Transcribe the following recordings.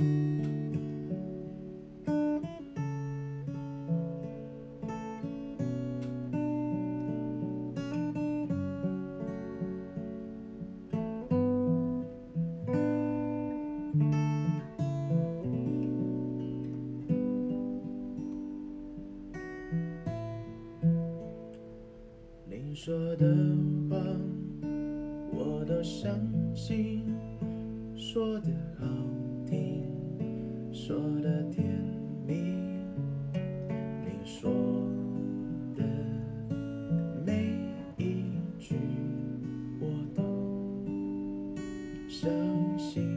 你说的话我都相信，说得好。说的甜蜜你说的每一句我都相信。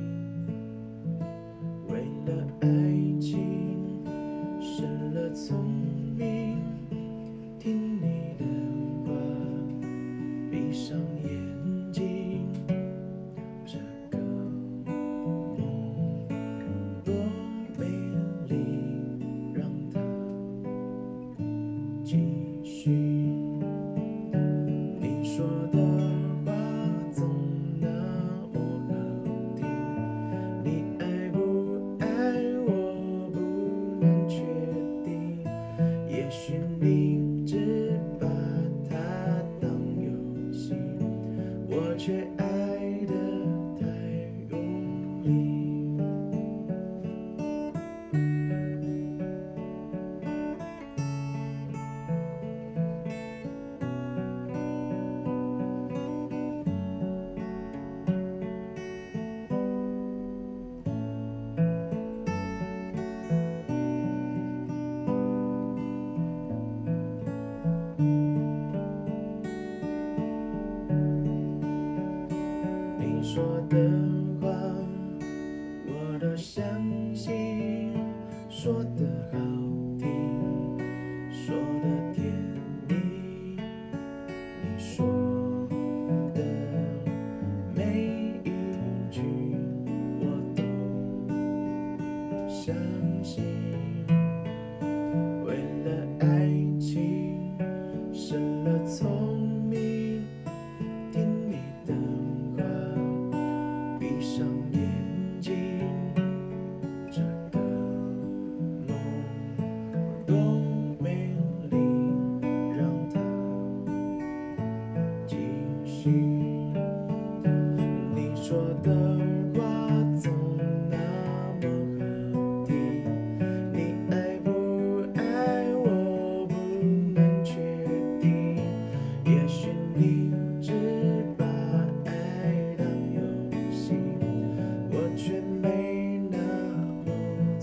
也许你只把它当游戏，我却爱得太用力。说的话我都相信。说的好听说的甜蜜你说的每一句我都相信。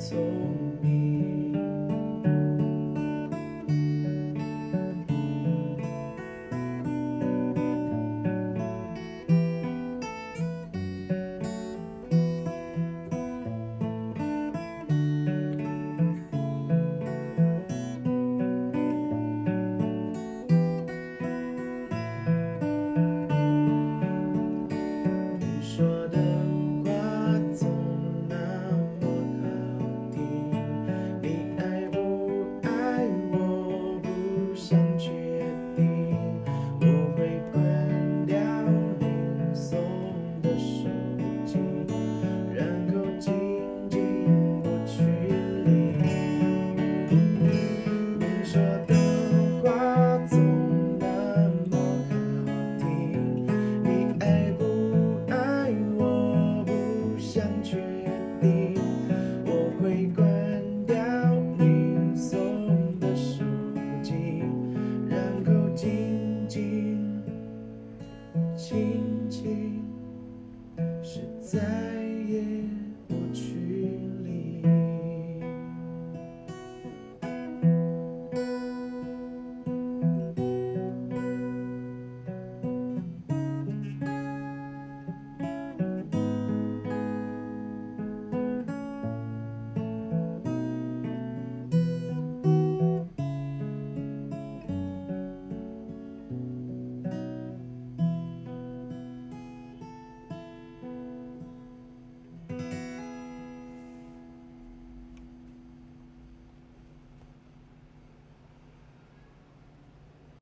soul.